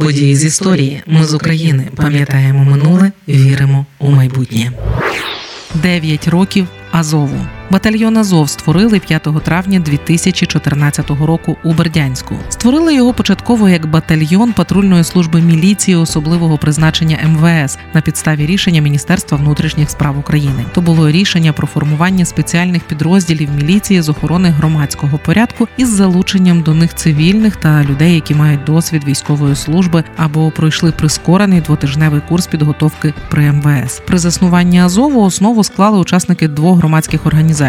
Події з історії. Ми з України пам'ятаємо минуле, віримо у майбутнє. Дев'ять років Азову. Батальйон Азов створили 5 травня 2014 року у Бердянську. Створили його початково як батальйон патрульної служби міліції особливого призначення МВС на підставі рішення Міністерства внутрішніх справ України. То було рішення про формування спеціальних підрозділів міліції з охорони громадського порядку із залученням до них цивільних та людей, які мають досвід військової служби або пройшли прискорений двотижневий курс підготовки при МВС. При заснуванні Азову основу склали учасники двох громадських організацій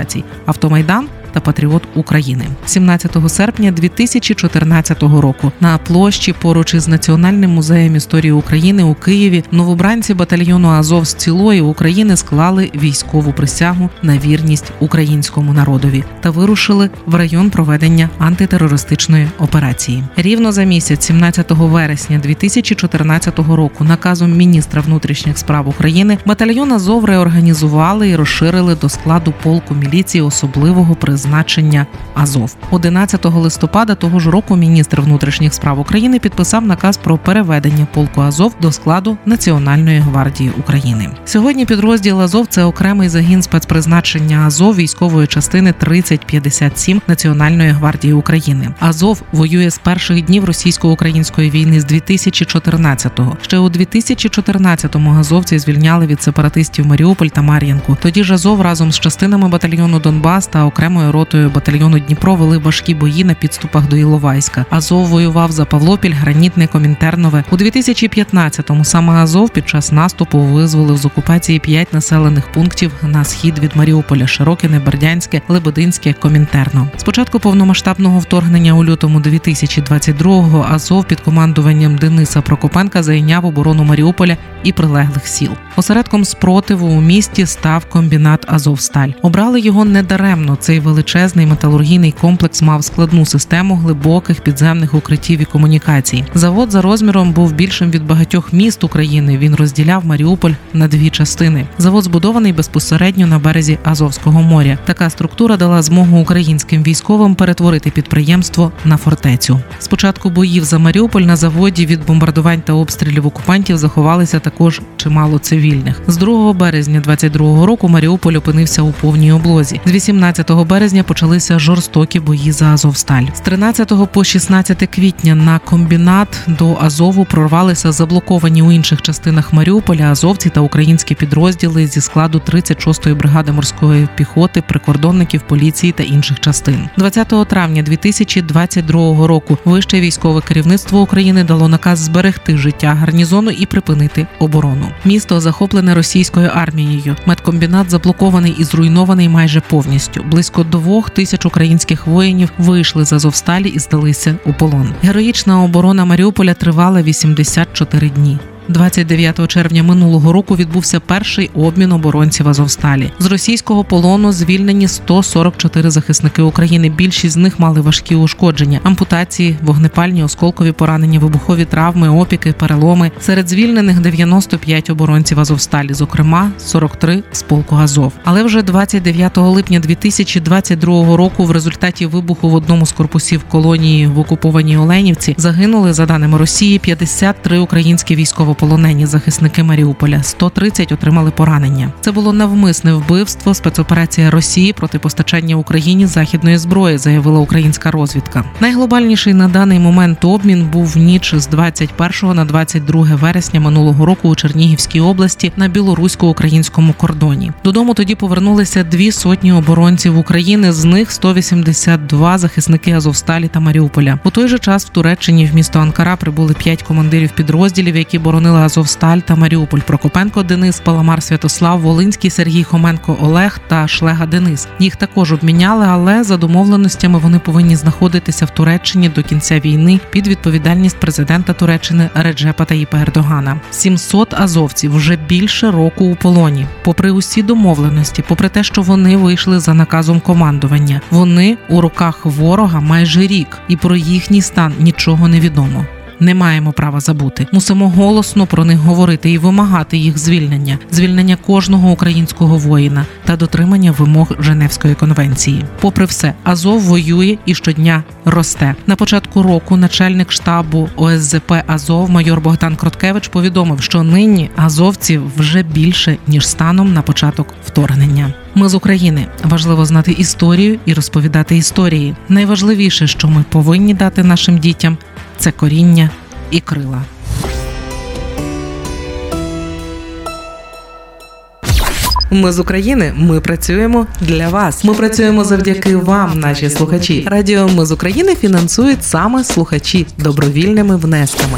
Автомайдан та Патріот України. 17 серпня 2014 року. На площі поруч із Національним музеєм історії України у Києві новобранці батальйону Азов з цілої України склали військову присягу на вірність українському народові та вирушили в район проведення антитерористичної операції. Рівно за місяць, 17 вересня 2014 року, наказом міністра внутрішніх справ України батальйон Азов реорганізували і розширили до складу полку міліції особливого призначення призначення Азов 11 листопада того ж року. Міністр внутрішніх справ України підписав наказ про переведення полку Азов до складу Національної гвардії України. Сьогодні підрозділ Азов це окремий загін спецпризначення Азов військової частини 3057 Національної гвардії України. Азов воює з перших днів російсько-української війни з 2014-го. Ще у 2014-му азовці звільняли від сепаратистів Маріуполь та Мар'їнку. Тоді ж Азов разом з частинами батальйону Донбас та окремою ротою батальйону Дніпро вели важкі бої на підступах до Іловайська. Азов воював за Павлопіль, Гранітне, Комінтернове. У 2015-му саме Азов під час наступу визволив з окупації п'ять населених пунктів на схід від Маріуполя: Широкине, Бердянське, Лебединське, Комінтерно. Спочатку повномасштабного вторгнення у лютому 2022-го Азов під командуванням Дениса Прокопенка зайняв оборону Маріуполя і прилеглих сіл. Осередком спротиву у місті став комбінат Азовсталь. Обрали його недаремно. Цей великий величезний металургійний комплекс мав складну систему глибоких підземних укриттів і комунікацій. Завод за розміром був більшим від багатьох міст України. Він розділяв Маріуполь на дві частини. Завод збудований безпосередньо на березі Азовського моря. Така структура дала змогу українським військовим перетворити підприємство на фортецю. Спочатку боїв за Маріуполь на заводі від бомбардувань та обстрілів окупантів заховалися також чимало цивільних. З 2 березня 22-го року Маріуполь опинився у повній облозі. З 18 березня березня почалися жорстокі бої за Азовсталь. З 13 по 16 квітня на комбінат до Азову прорвалися заблоковані у інших частинах Маріуполя азовці та українські підрозділи зі складу 36-ї бригади морської піхоти, прикордонників, поліції та інших частин. 20 травня 2022 року вище військове керівництво України дало наказ зберегти життя гарнізону і припинити оборону. Місто захоплене російською армією. Меткомбінат заблокований і зруйнований майже повністю. Близько двох тисяч українських воїнів вийшли з Азовсталі і здалися у полон. Героїчна оборона Маріуполя тривала 84 дні. 29 червня минулого року відбувся перший обмін оборонців Азовсталі. З російського полону звільнені 144 захисники України. Більшість з них мали важкі ушкодження: ампутації, вогнепальні, осколкові поранення, вибухові травми, опіки, переломи. Серед звільнених 95 оборонців Азовсталі, зокрема 43 з полку Азов. Але вже 29 липня 2022 року, в результаті вибуху в одному з корпусів колонії в окупованій Оленівці загинули за даними Росії 53 українські військово військовополонені захисники Маріуполя. 130 отримали поранення. Це було навмисне вбивство, спецоперація Росії проти постачання Україні західної зброї, заявила українська розвідка. Найглобальніший на даний момент обмін був ніч з 21 на 22 вересня минулого року у Чернігівській області на білорусько-українському кордоні. Додому тоді повернулися дві сотні оборонців України. З них 182 захисники Азовсталі та Маріуполя. У той же час в Туреччині в місто Анкара прибули п'ять командирів підрозділів, які боронили боронили Азовсталь та Маріуполь. Прокопенко Денис, Паламар Святослав, Волинський Сергій Хоменко Олег та Шлега Денис. Їх також обміняли, але за домовленостями вони повинні знаходитися в Туреччині до кінця війни під відповідальність президента Туреччини Реджепа Таїпа Ердогана. 700 азовців вже більше року у полоні. Попри усі домовленості, попри те, що вони вийшли за наказом командування, вони у руках ворога майже рік, і про їхній стан нічого не відомо. Не маємо права забути. Мусимо голосно про них говорити і вимагати їх звільнення, звільнення кожного українського воїна та дотримання вимог Женевської конвенції. Попри все, Азов воює і щодня росте. На початку року начальник штабу ОСЗП Азов майор Богдан Кроткевич повідомив, що нині азовців вже більше ніж станом на початок вторгнення. Ми з України важливо знати історію і розповідати історії. Найважливіше, що ми повинні дати нашим дітям, це коріння і крила. Ми з України. Ми працюємо для вас. Ми працюємо завдяки вам, наші слухачі. Радіо Ми з України фінансують саме слухачі добровільними внесками.